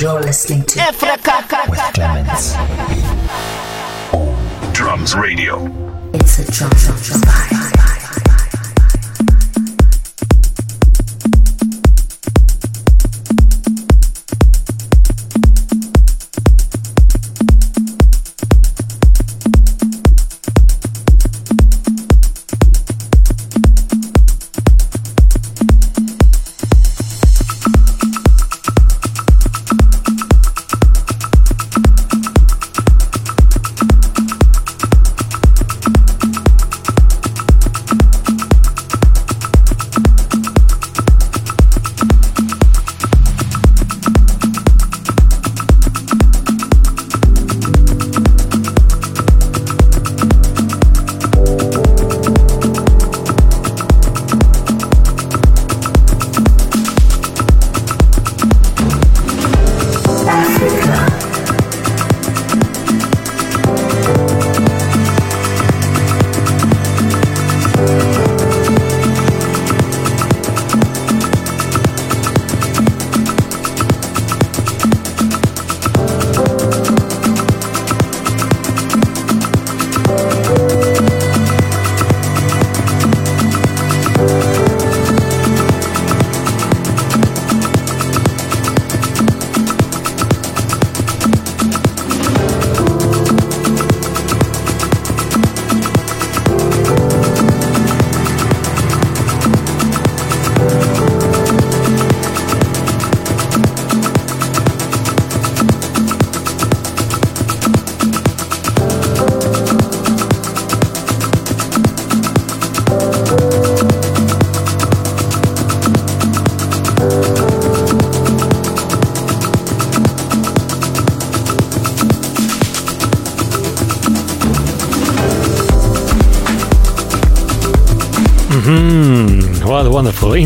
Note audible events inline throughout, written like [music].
You're listening to Africa with Clemens. Drums Radio. It's a drum drum drum vibe.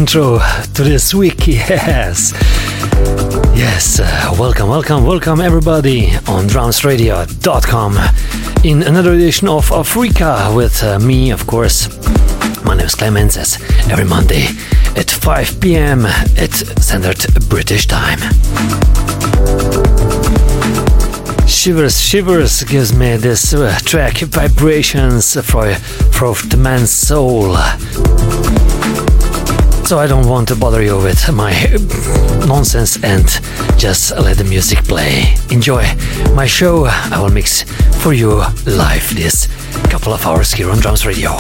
Intro to this week. [laughs] Yes. Yes. Uh, welcome, welcome, welcome everybody on drumsradio.com in another edition of Africa with uh, me, of course. My name is Clemens, as every Monday at 5 p.m. at Standard British Time. Shivers, Shivers gives me this uh, track, Vibrations for, for the man's soul. So I don't want to bother you with my nonsense and just let the music play. Enjoy my show. I will mix for you live this couple of hours here on Drums Radio.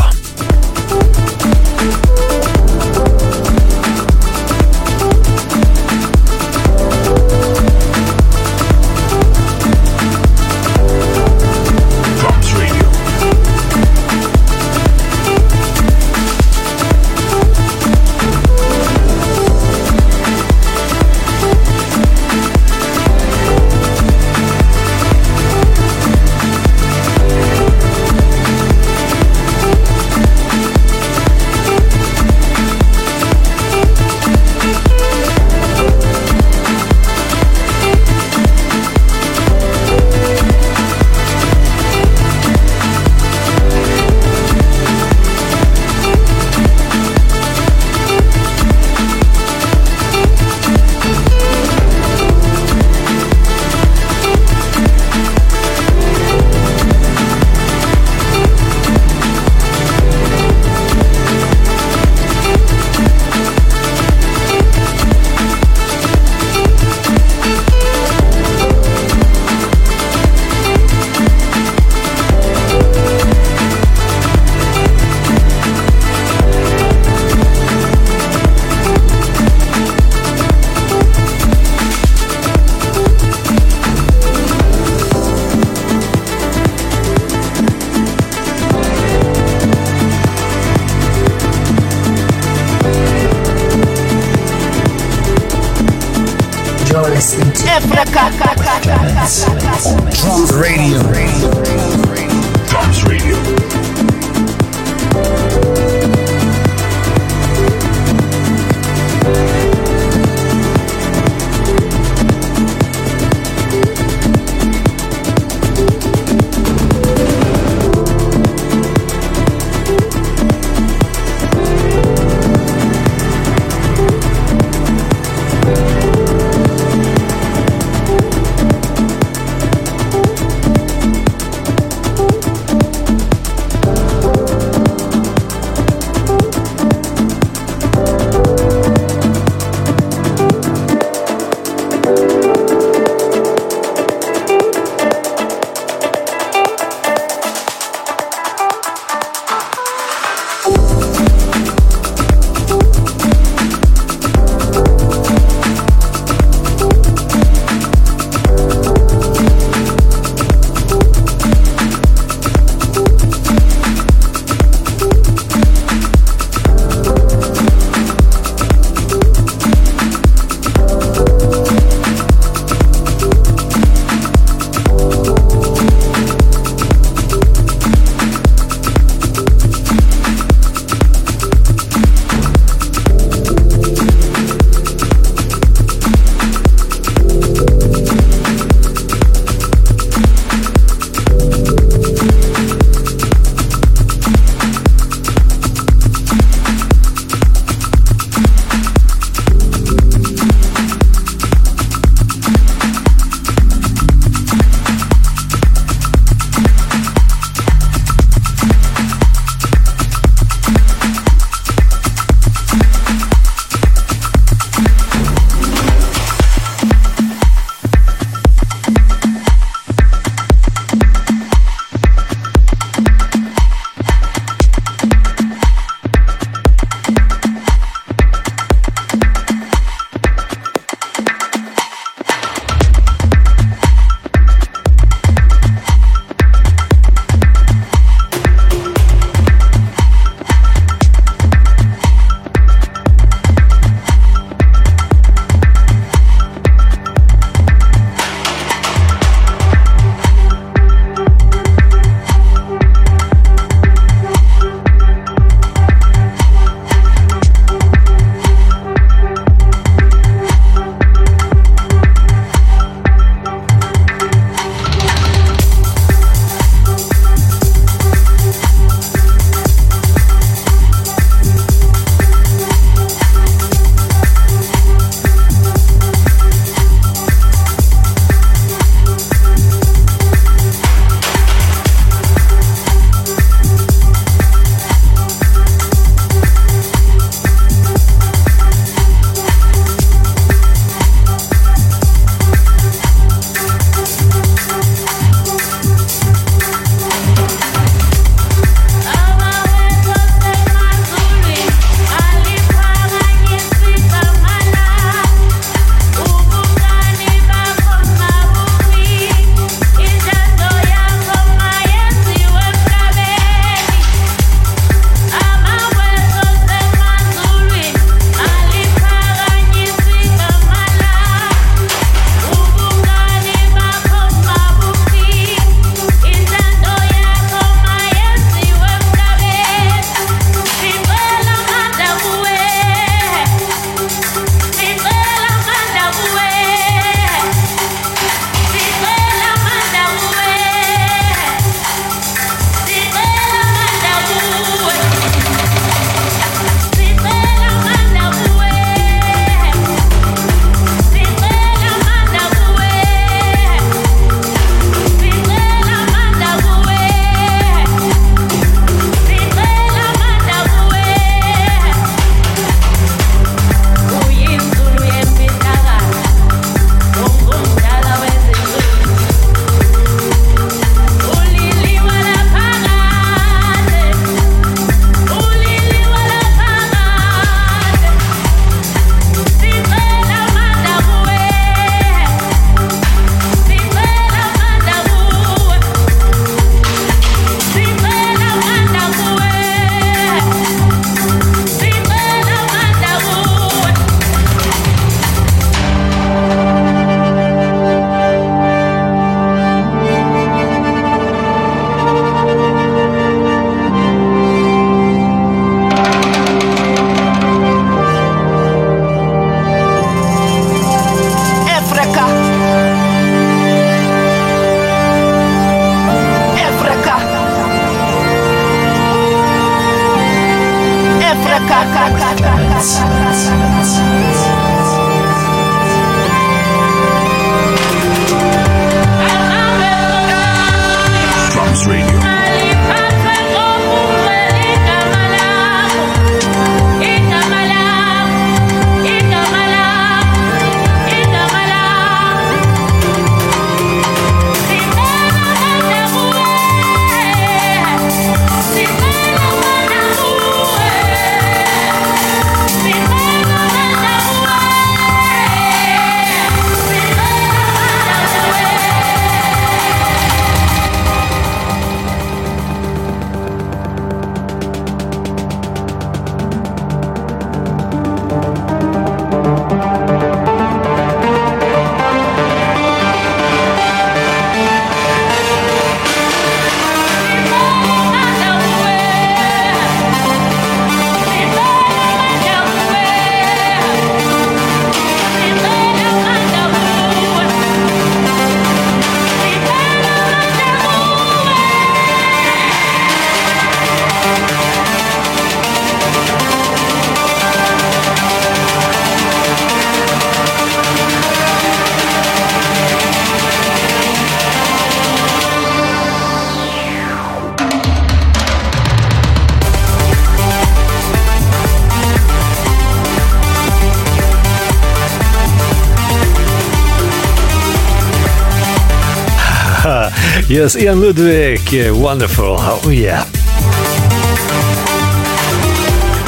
Yes, Ian Ludwig, yeah, wonderful. Oh, yeah.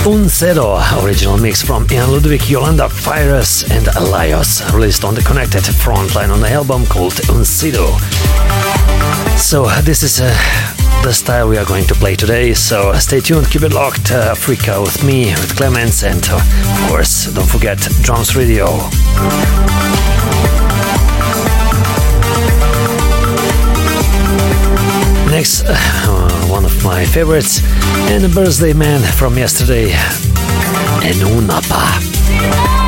Un Zero, original mix from Ian Ludwig, Yolanda Virus, and Elias, released on the Connected Frontline on the album called Un Zero. So, this is uh, the style we are going to play today. So, stay tuned, keep it locked. Uh, Africa with me, with Clemens, and uh, of course, don't forget Drums Radio. Uh, one of my favorites, and a birthday man from yesterday, Enoo Napa.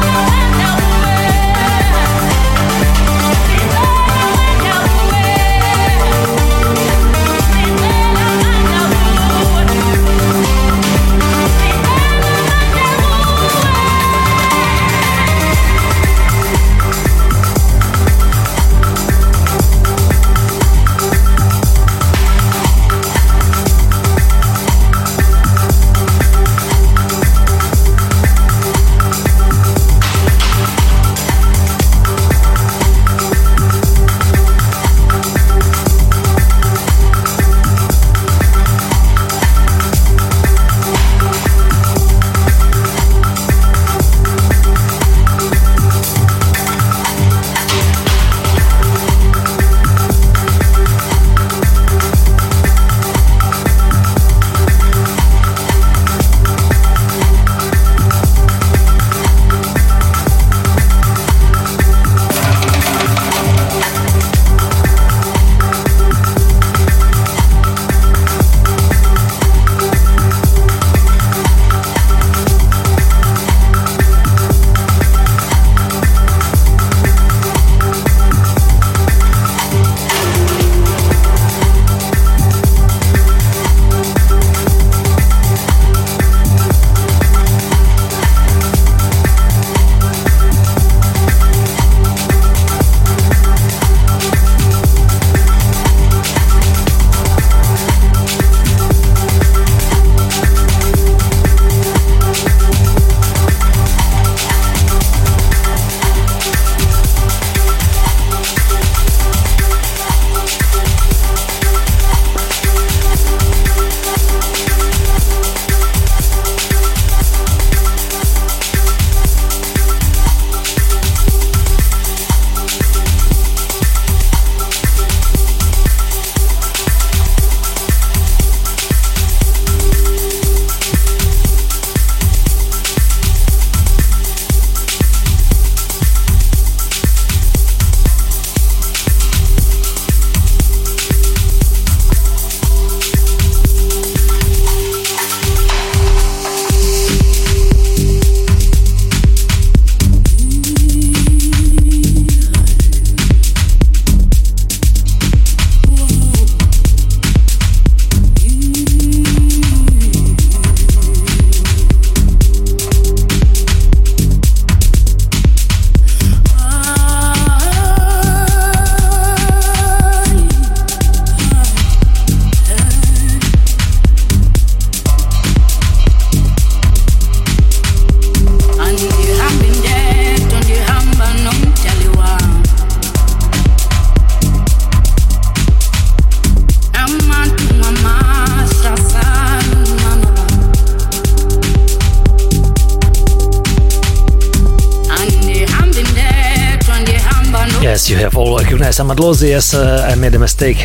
Amadlozi, yes, uh, I made a mistake.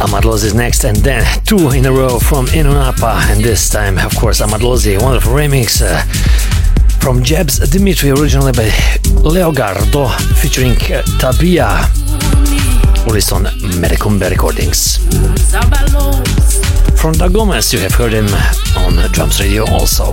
Amadlozi is next, and then two in a row from Enoo Napa, and this time, of course, Amadlozi, wonderful remix uh, from Jebs Dimitri, originally by Leogardo, featuring uh, Tabia, released on Metacumbe Recordings. From Da Gomez, you have heard him on Drums Radio also.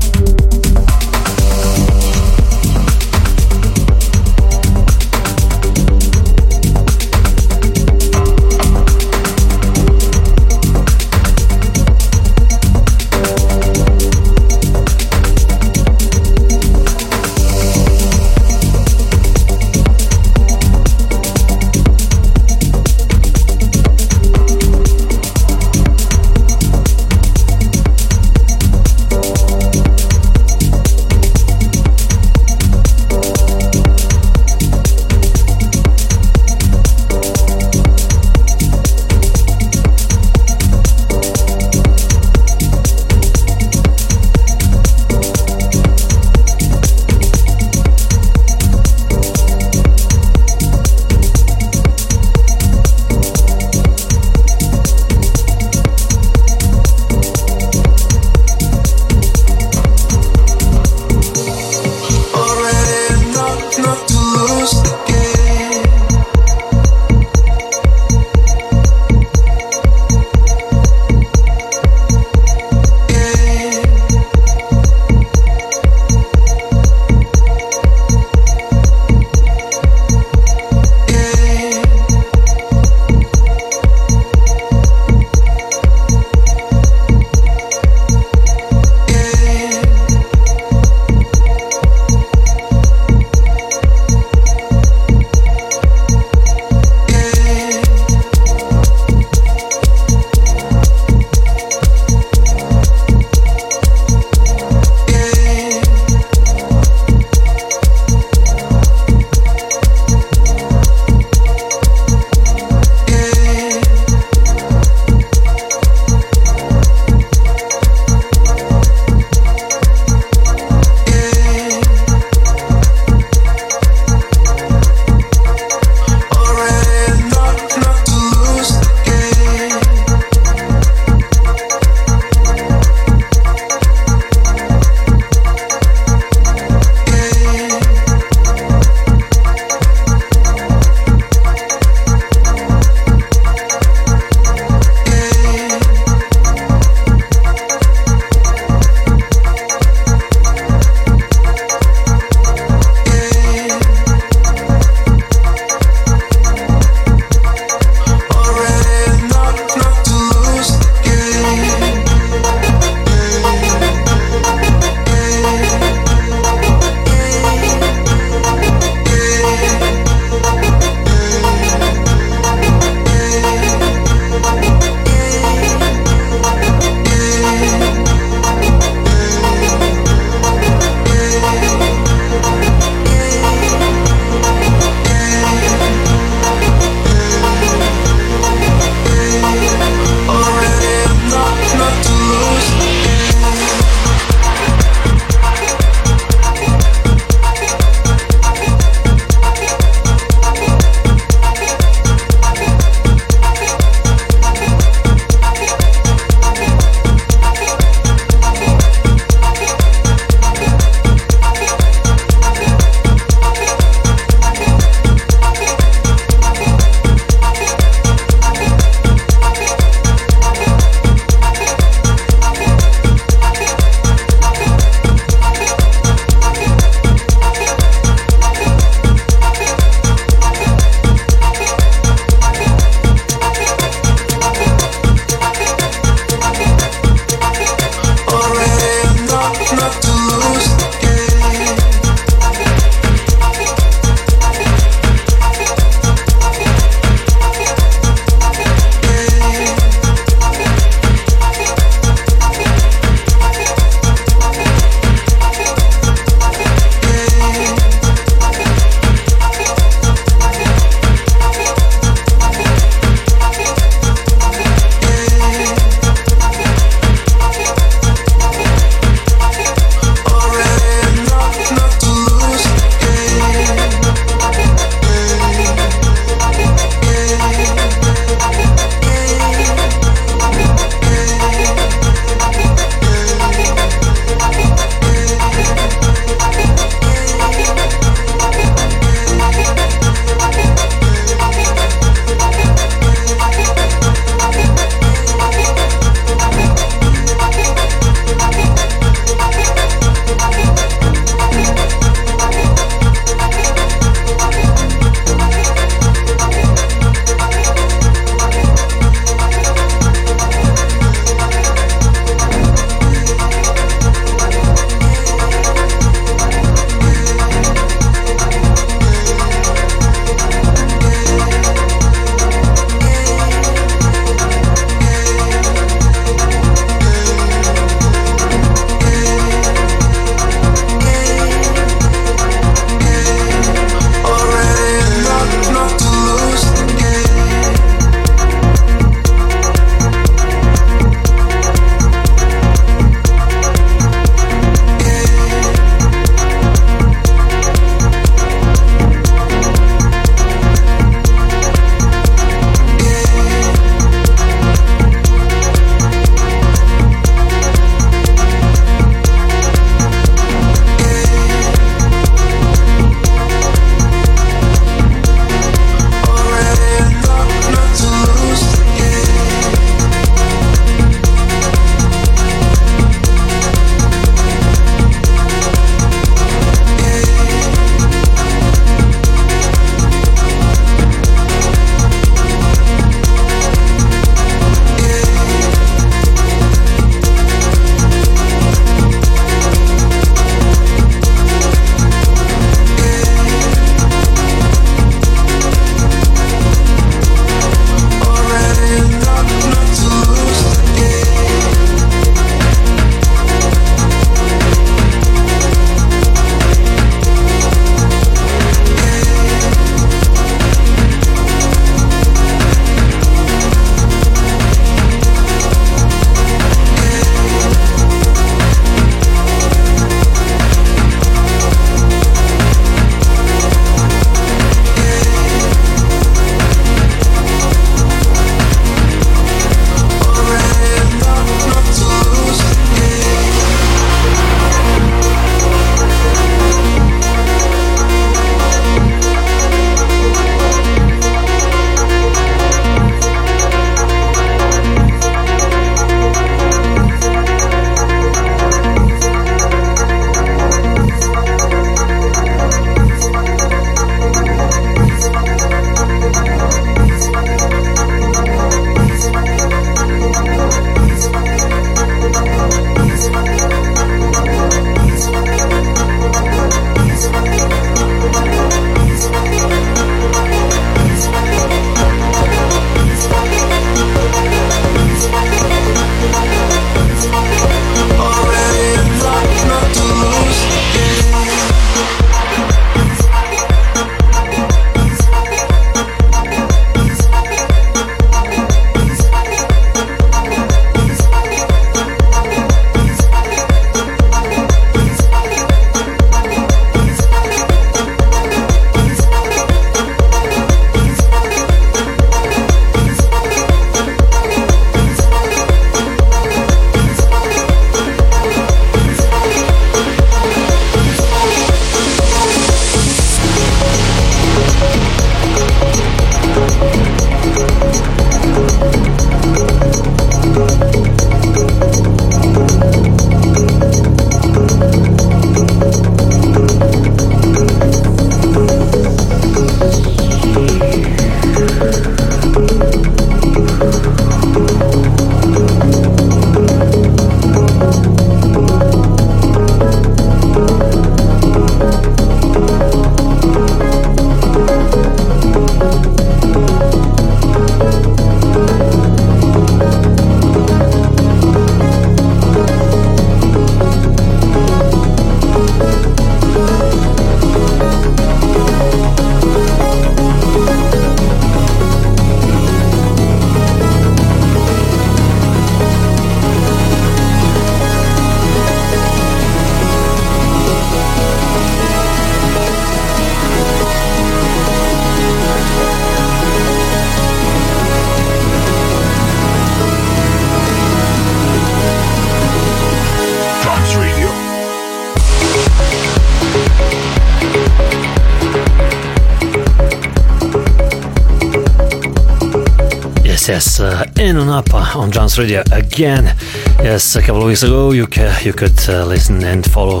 Yes, uh, in and up on Drums Radio again. Yes, a couple of weeks ago you, ca- you could uh, listen and follow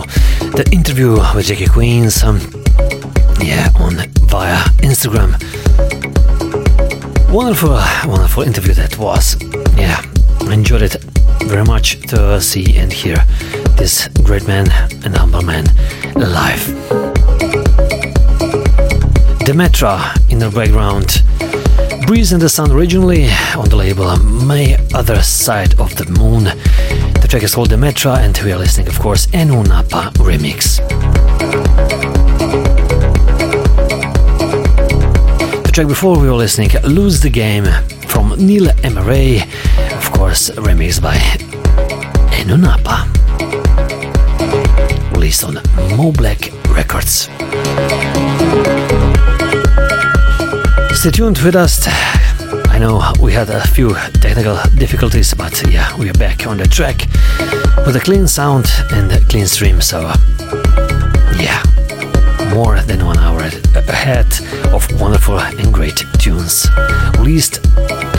the interview with Jackie Queens. Um, yeah, on via Instagram. Wonderful, wonderful interview that was. Yeah, enjoyed it very much to see and hear this great man and humble man live. Demetra in the background. Breeze and the Sun originally on the label My Other Side of the Moon. The track is called Demetra and we are listening of course Enoo Napa remix. The track before we were listening Lose the Game from Neil Emery, of course remixed by Enoo Napa. Released on Mo Black Records. Stay tuned with us. I know we had a few technical difficulties, but yeah, we are back on the track with a clean sound and a clean stream. So, yeah, more than one hour ahead of wonderful and great tunes, released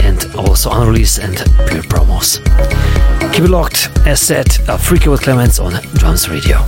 and also unreleased and pure promos. Keep it locked, as said, a Freaky with Clements on Drums Radio.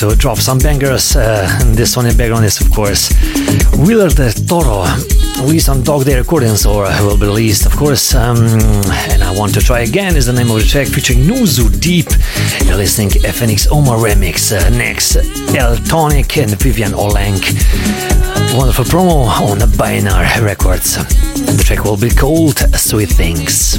To drop some bangers. Uh, and this one in background is, of course, Willard Toro, released on Dog Day Recordings, or will be released, of course. Um, and I Want to Try Again is the name of the track featuring Nuzu Deep. You're listening FNX Omar Remix. Uh, next, El Tonic and Vivian Olenk. Wonderful promo on Binar Records. The track will be called Sweet Things.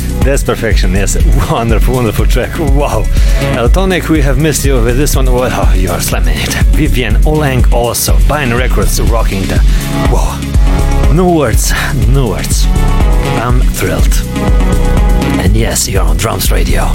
That's perfection. Yes, [laughs] wonderful, wonderful track. Wow. Eltonic, we have missed you with this one. Oh, you are slamming it. Vivian Olang also. Bine Records rocking the. Wow. No words, no words. I'm thrilled. And yes, you're on Drums Radio.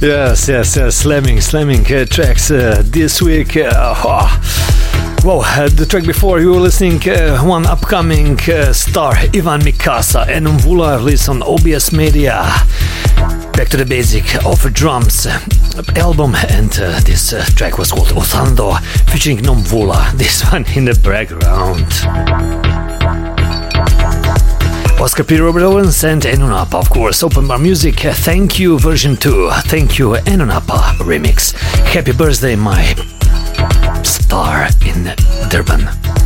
Yes, yes, yes. Slamming, slamming uh, tracks uh, this week. Uh, oh. Well, uh, the track before you were listening, uh, one upcoming uh, star, Ivan Mikasa and Mvula released on OBS Media. Back to the basic of drums album, and this track was called Othando, featuring Nomvula. This [laughs] one in the background. Oscar P. Robert and Enoo Napa, of course. Open Bar Music, Thank You version 2. Thank You Enoo Napa uh, remix. Happy birthday, my star in Durban.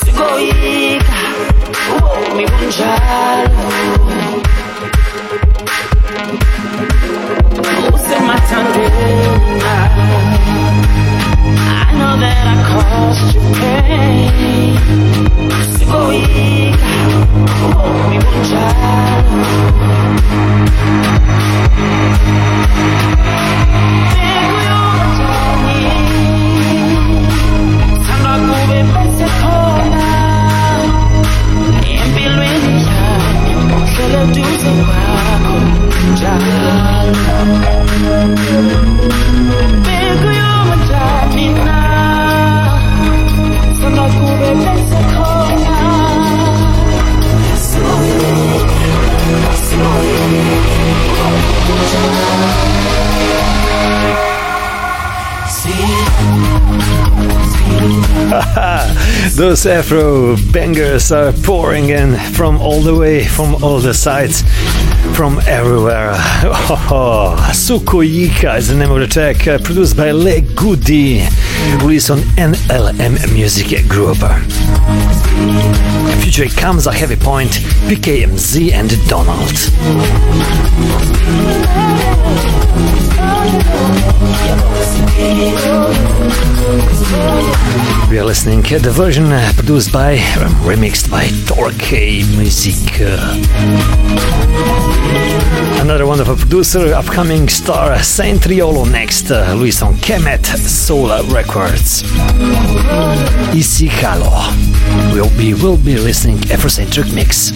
sigoika ubomi bunjalo Those Afro bangers are pouring in from all the way, from all the sides, from everywhere. Oh, [laughs] Sukoyika is the name of the track, uh, produced by Le Goody, released on NLM Music Group. Featuring comes a heavy point, PKMZ and Donald. We are listening to the version uh, produced by, um, remixed by Torque Music. Another wonderful producer, upcoming star Saint Riolo next, uh, released on Kemet Solar Records. Isikalo. We'll be, will be listening Afrocentric Mix.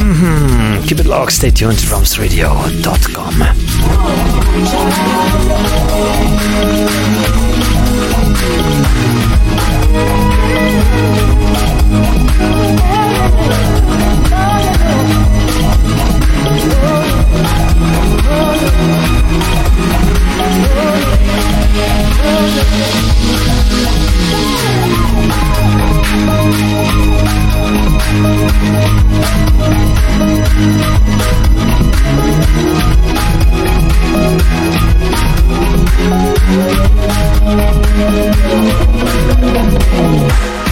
Mm-hmm. Keep it locked, stay tuned, to drumsradio.com. Oh, Thank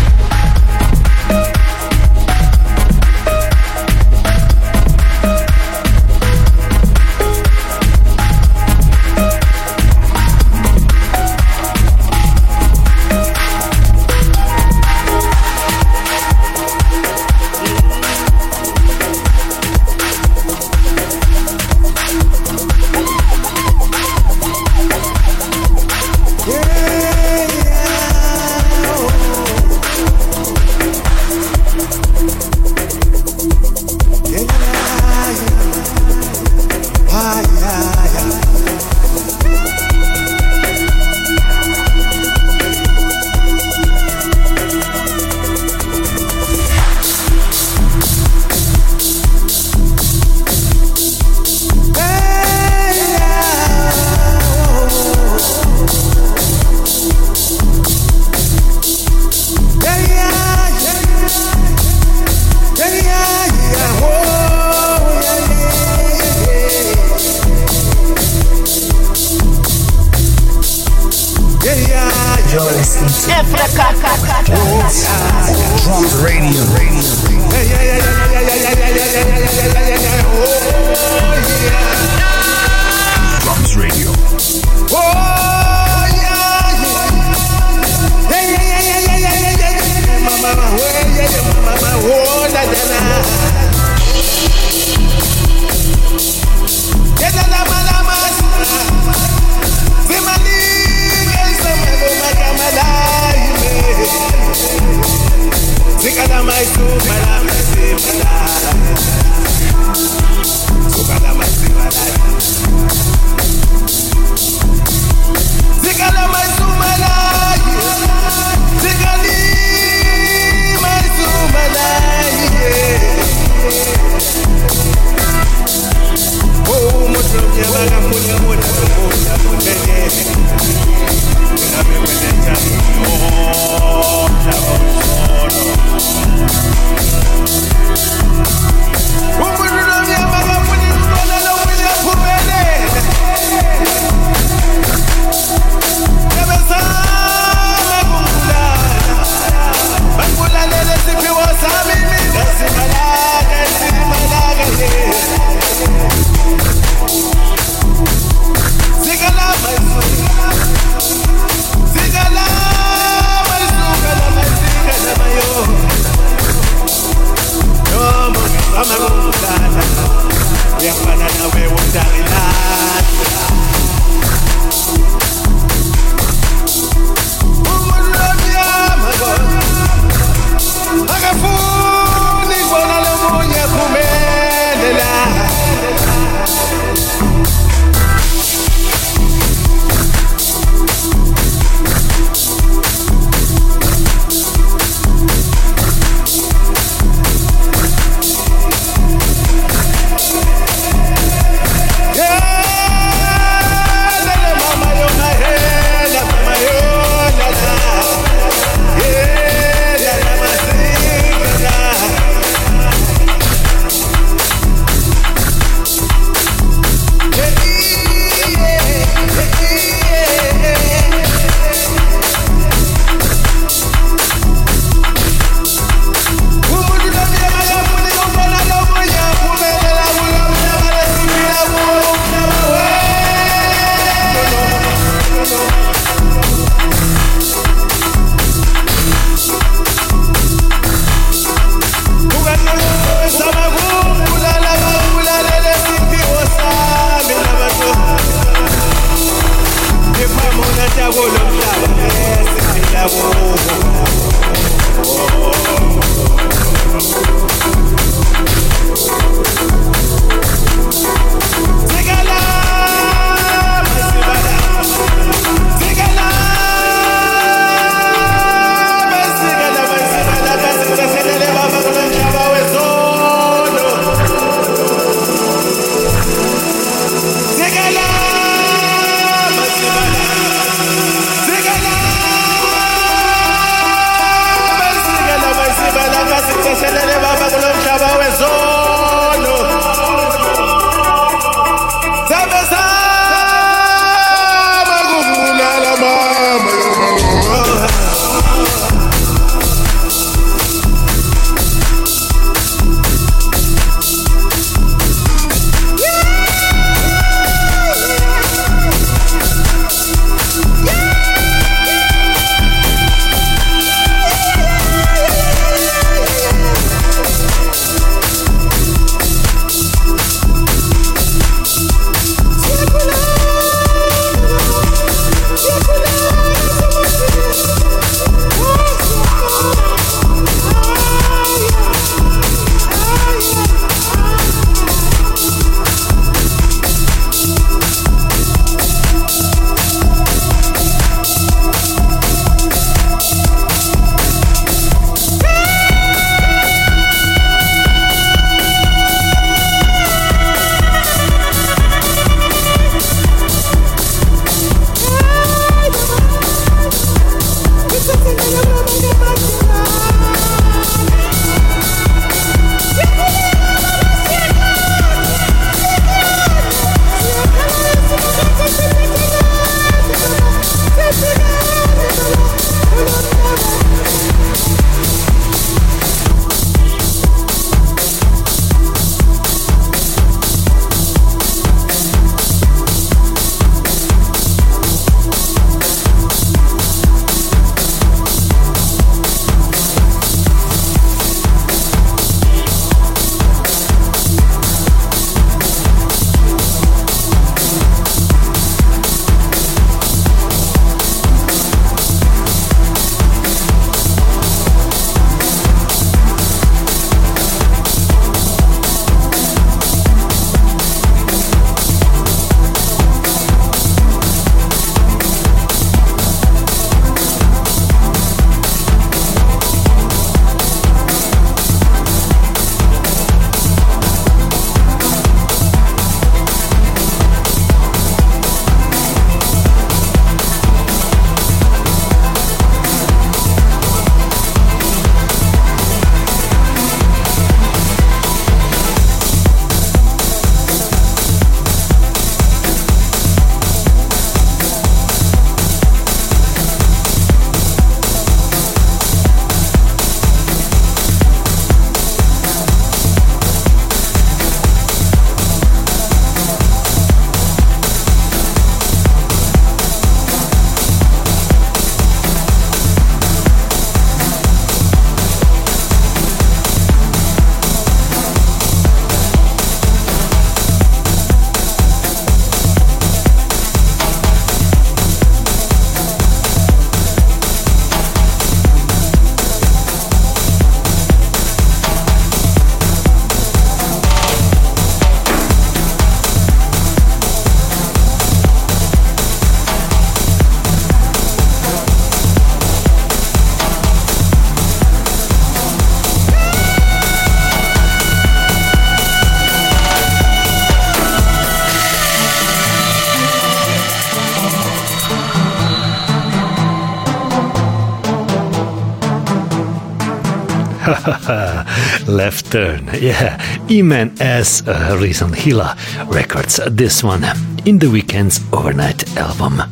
Left turn, [laughs] yeah. E-Man S uh, recent Hila Records. This one in the weekend's overnight album.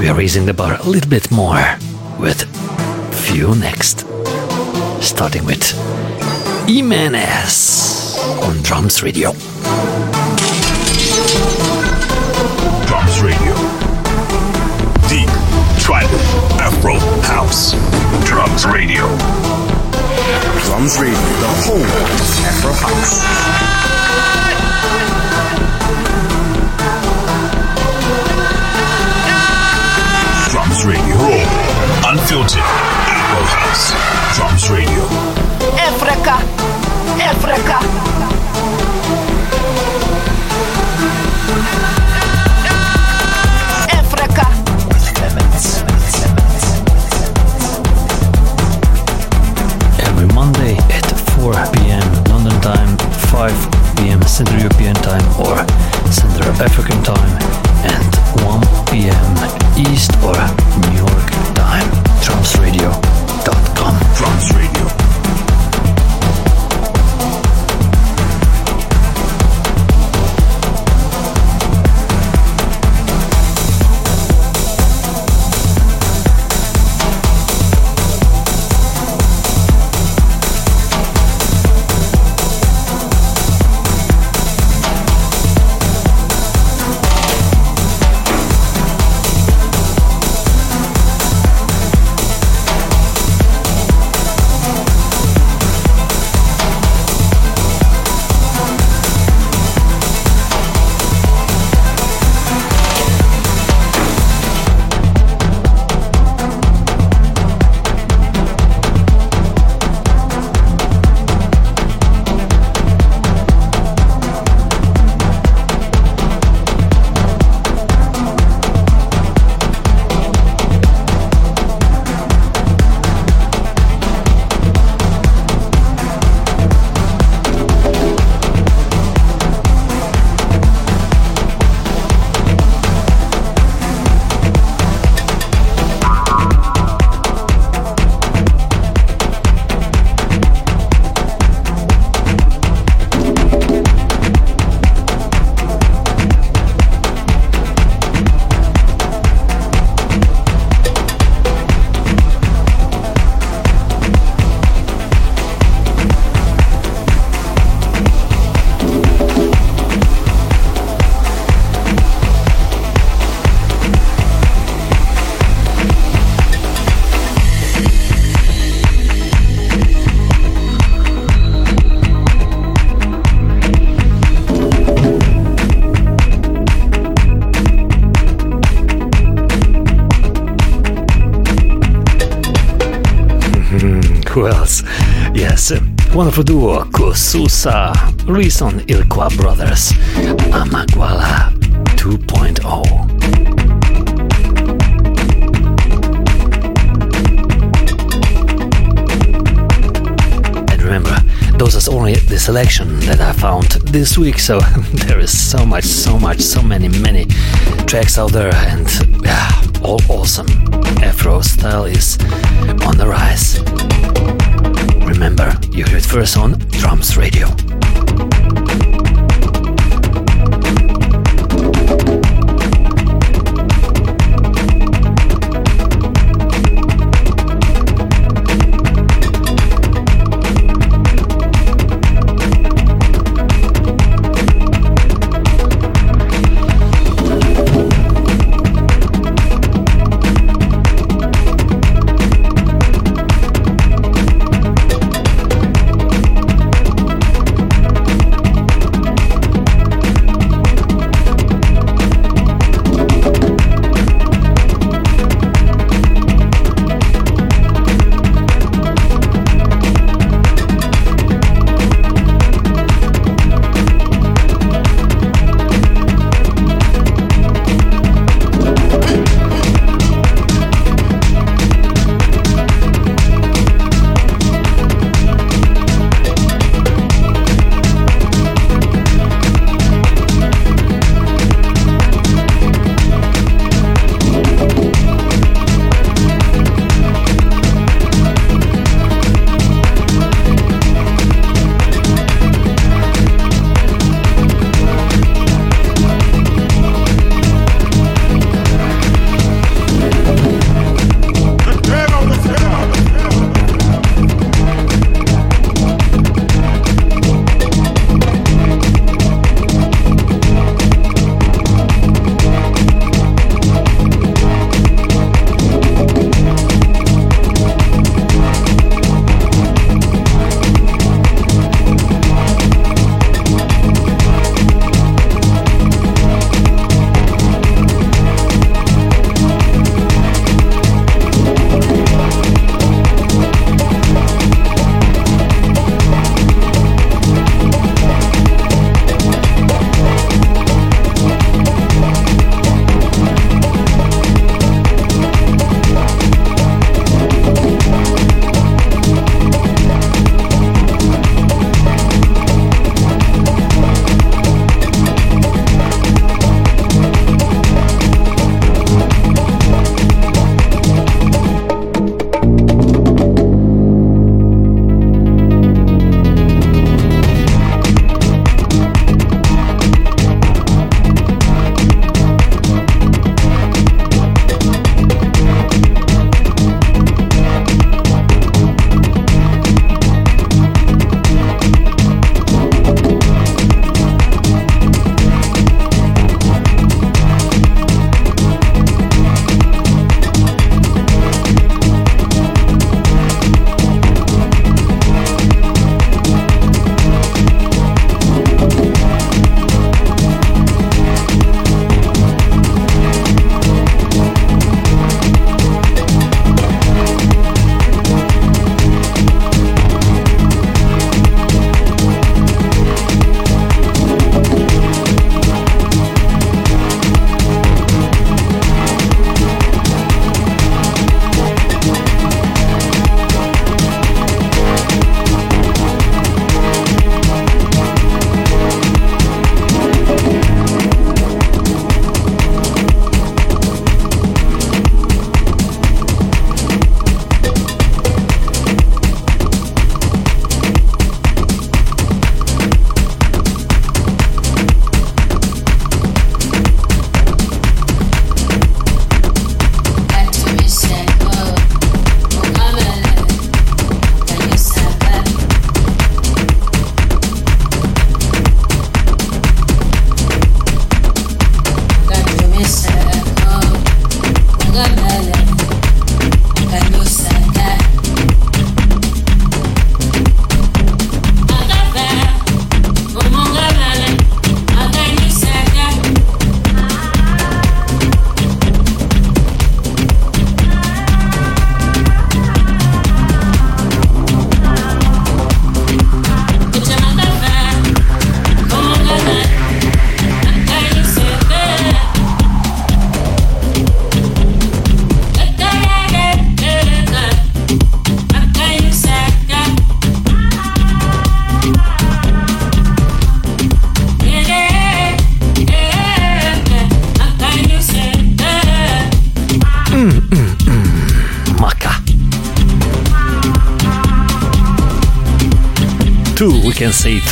We are raising the bar a little bit more with few next. Starting with E-Man S on Drums Radio. Drums Radio. Deep, tribal, Afro, house. Drums Radio. Drums Radio, the home of Afro House. Drums Radio. Unfiltered, Afro house. Drums Radio. Africa. Africa. Central European time or Central African time, wonderful duo Kosusa, Reason Ilqua Brothers, Amaguala 2.0. And remember, those are only the selection that I found this week, so [laughs] there is so much, so much, so many, many tracks out there, and yeah, all awesome. Afro style is on the rise. Remember, you heard first on Drums Radio.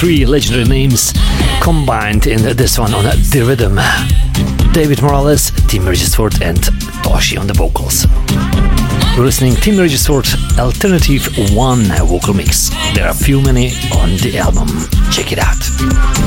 Three legendary names combined in this one on the rhythm. David Morales, Tim Regisford, and Toshi on the vocals. We're listening Tim Regisford Alternative One vocal mix. There are few many on the album. Check it out.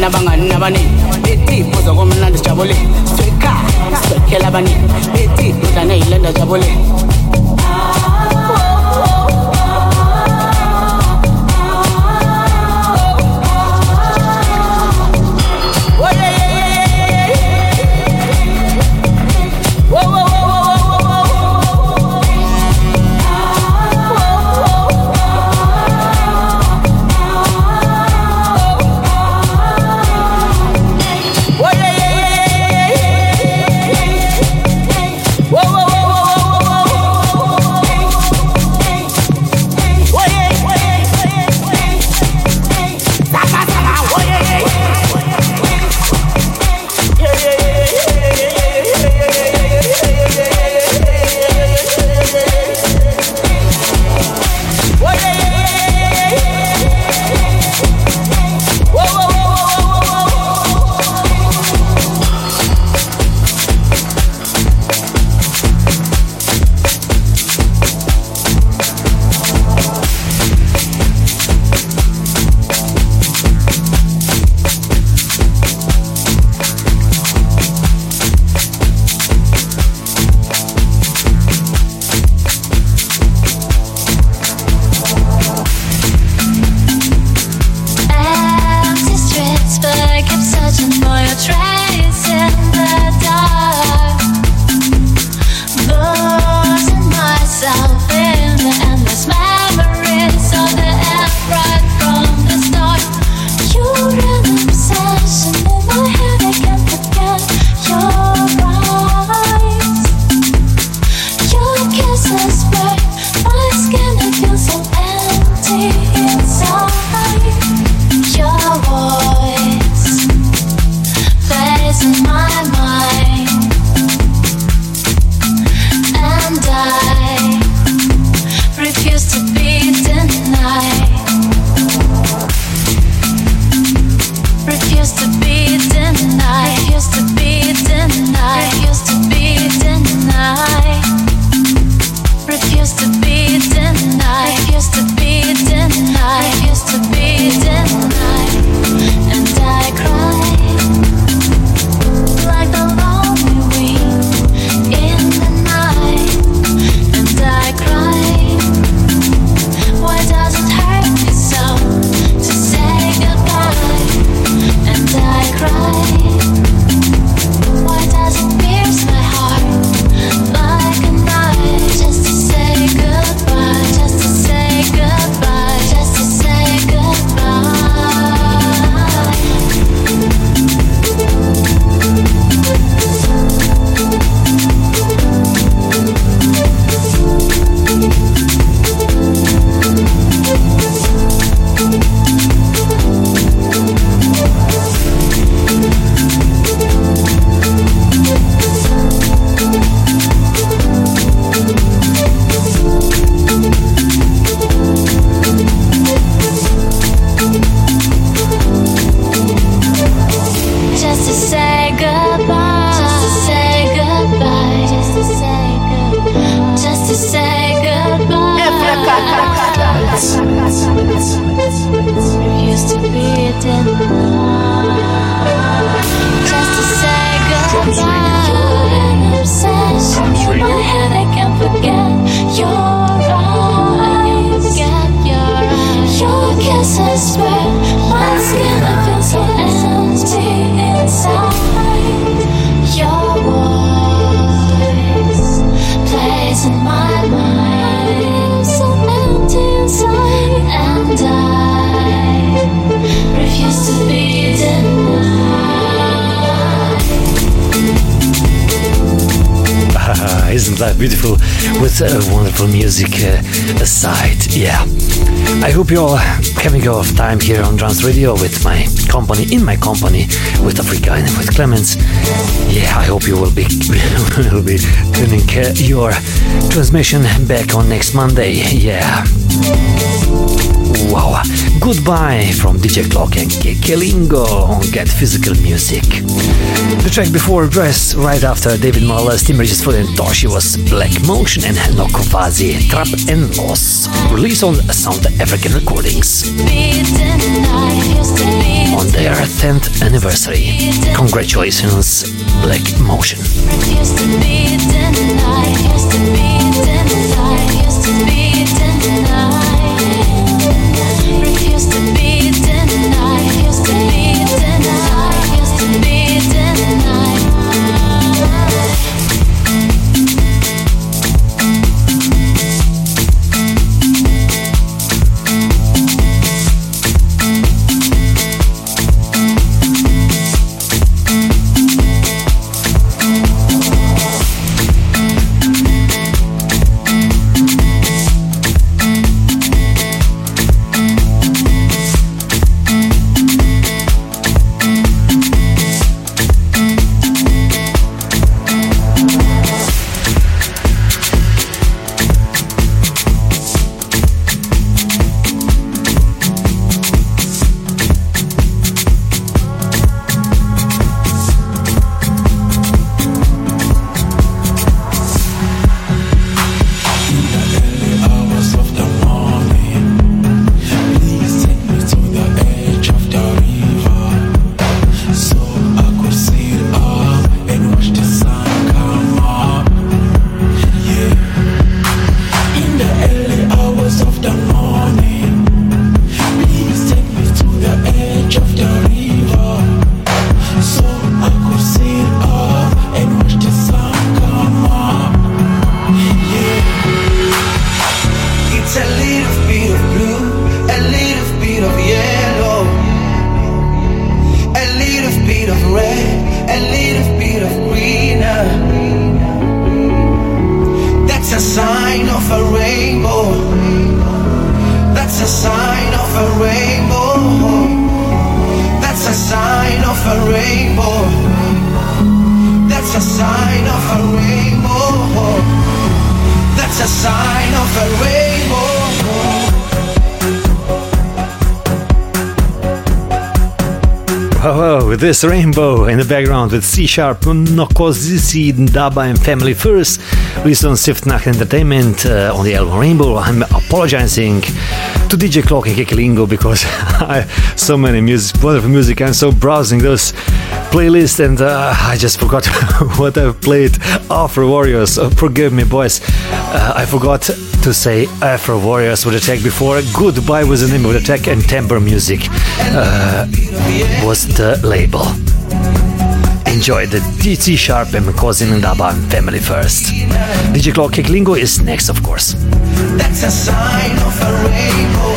Na abafana bangani abaningi bethi buza komnandi sijabule. Sika sikhela abaningi bethi dodane yilenda jabule. Used to be a dead life beautiful with uh, wonderful music uh, aside. Yeah. I hope you're having a good time here on Trans Radio with my company, in my company, with Africa and with Clemens. Yeah, I hope you will be [laughs] will be tuning uh, your transmission back on next Monday. Yeah. Wow. Goodbye from DJ Clock and Kekelingo on Get Physical Music. The track before Dress, right after David Marler's Tim Regisford and Toshi was Black Motion and Nokovazi Trap and Loss, released on Sound African Recordings. On their 10th anniversary. Congratulations, Black Motion used to be this rainbow in the background with C sharp, Nokozisi, Daba, and Family First, released on Siftnacht Entertainment uh, on the album Rainbow. I'm apologizing to DJ Clock and Kekelingo because [laughs] I so many music, wonderful music. I'm so browsing those playlists and uh, I just forgot [laughs] what I've played. Afro Warriors, oh, forgive me, boys. Uh, I forgot to say Afro Warriors with track before. Goodbye was the name of the track and Timbre Music uh, was the label. Enjoy the DC Sharp and Cousin and Family First. DJ Clock Kekelingo is next, of course. That's a sign of a rainbow.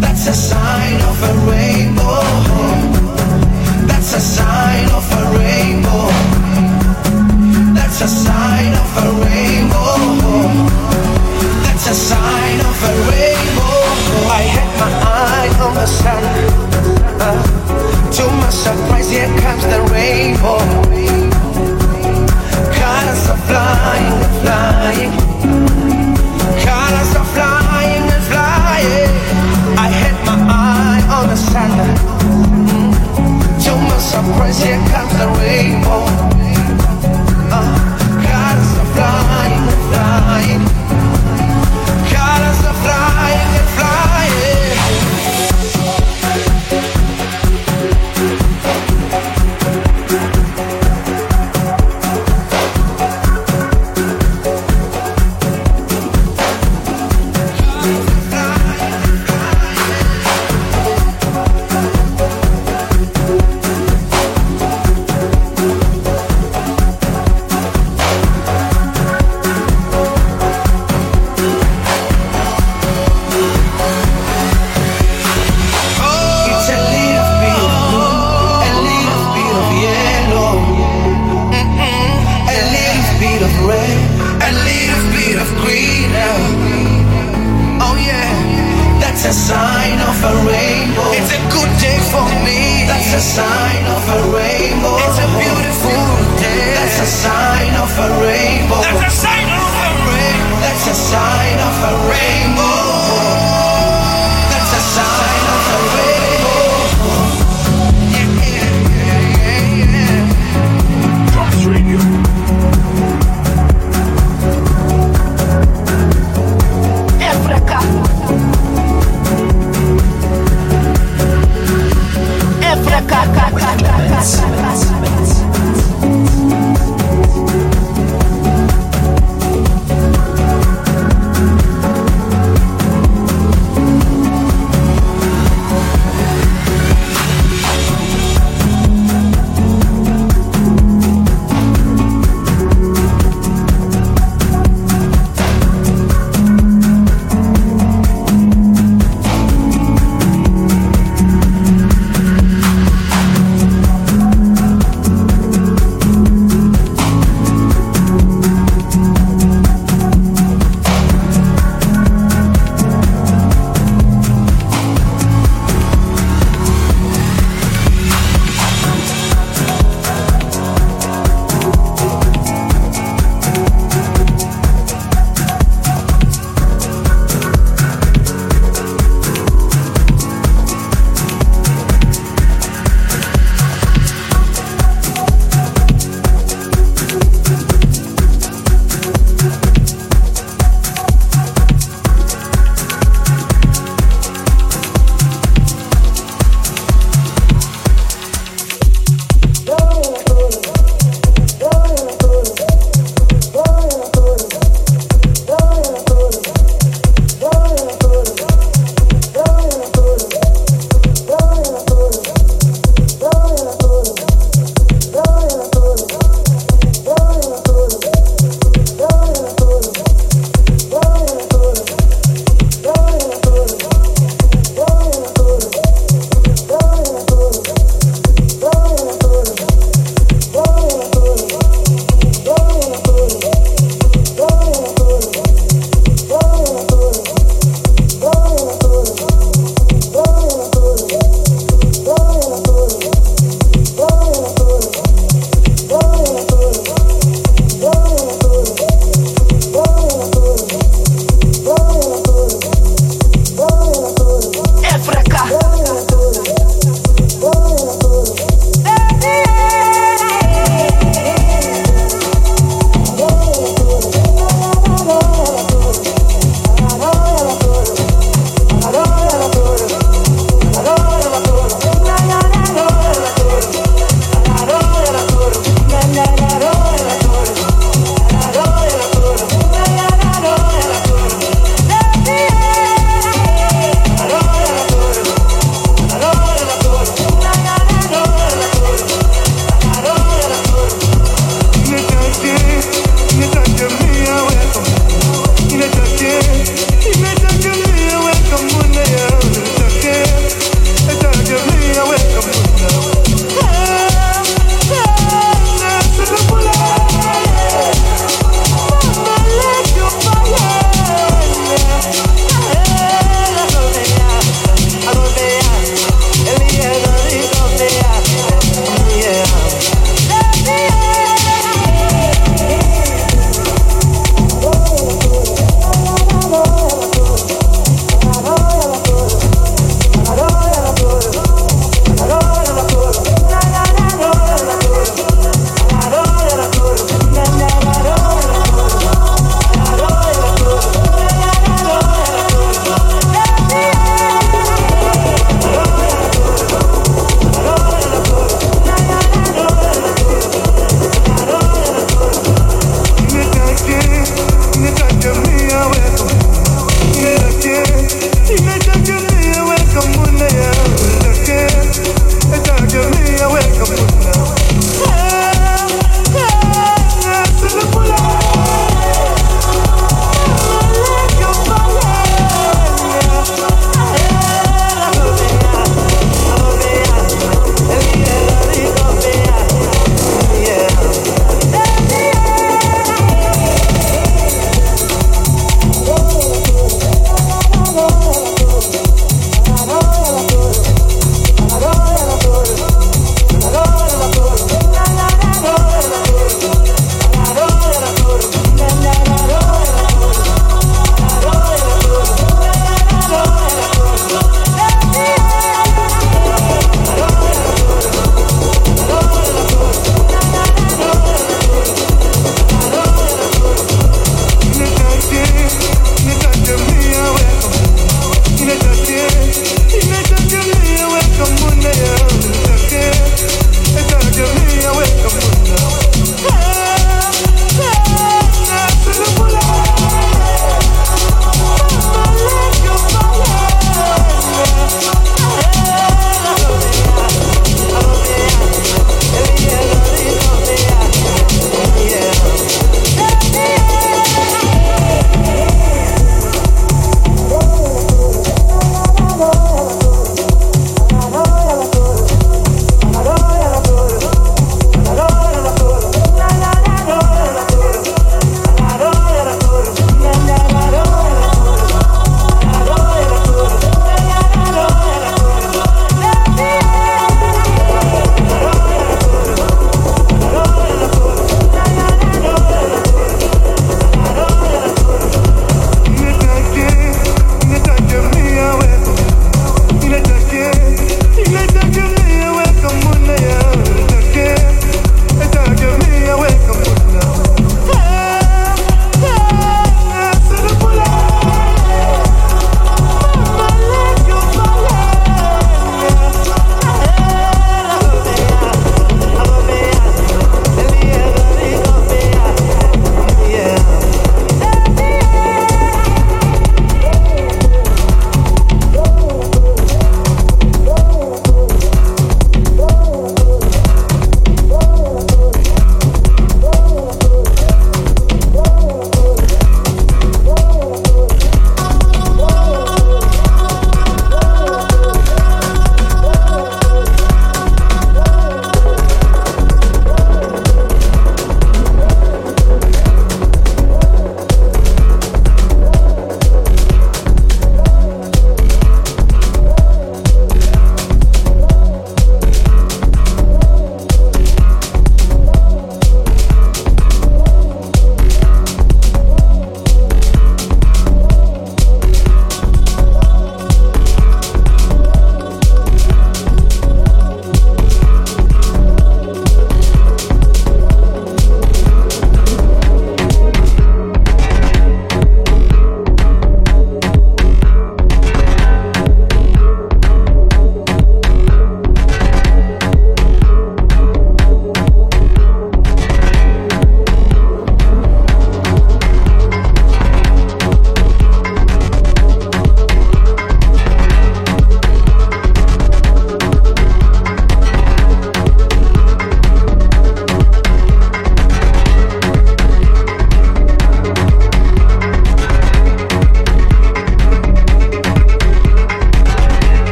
That's a sign of a rainbow. That's a sign of a rainbow. That's a sign of a rainbow. I had my eye on the sun. To my surprise, here comes the rainbow. Colors are flying flying. Colors are flying flying. I had my eye on the sun. To my surprise, here comes the rainbow.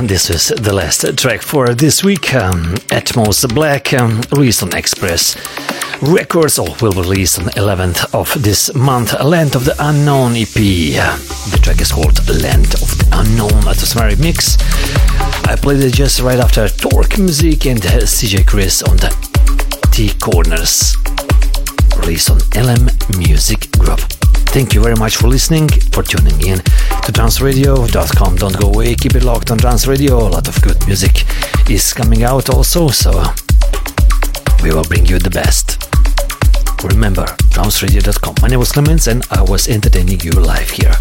Uh, this is the last track for this week. Um, Atmos Blaq, um, released on Express Records, or will release on 11th of this month. Land of the Unknown EP. The track is called Land of the Unknown Atmospheric Mix. I played it just right after Torque MuziK and CJ Chris on the T Corners. Released on LM Music Group. Thank you very much for listening, for tuning in to transradio.com. Don't go away, keep it locked on Trans Radio. A lot of good music is coming out also, so we will bring you the best. Remember, transradio.com. My name was Clemens and I was entertaining you live here.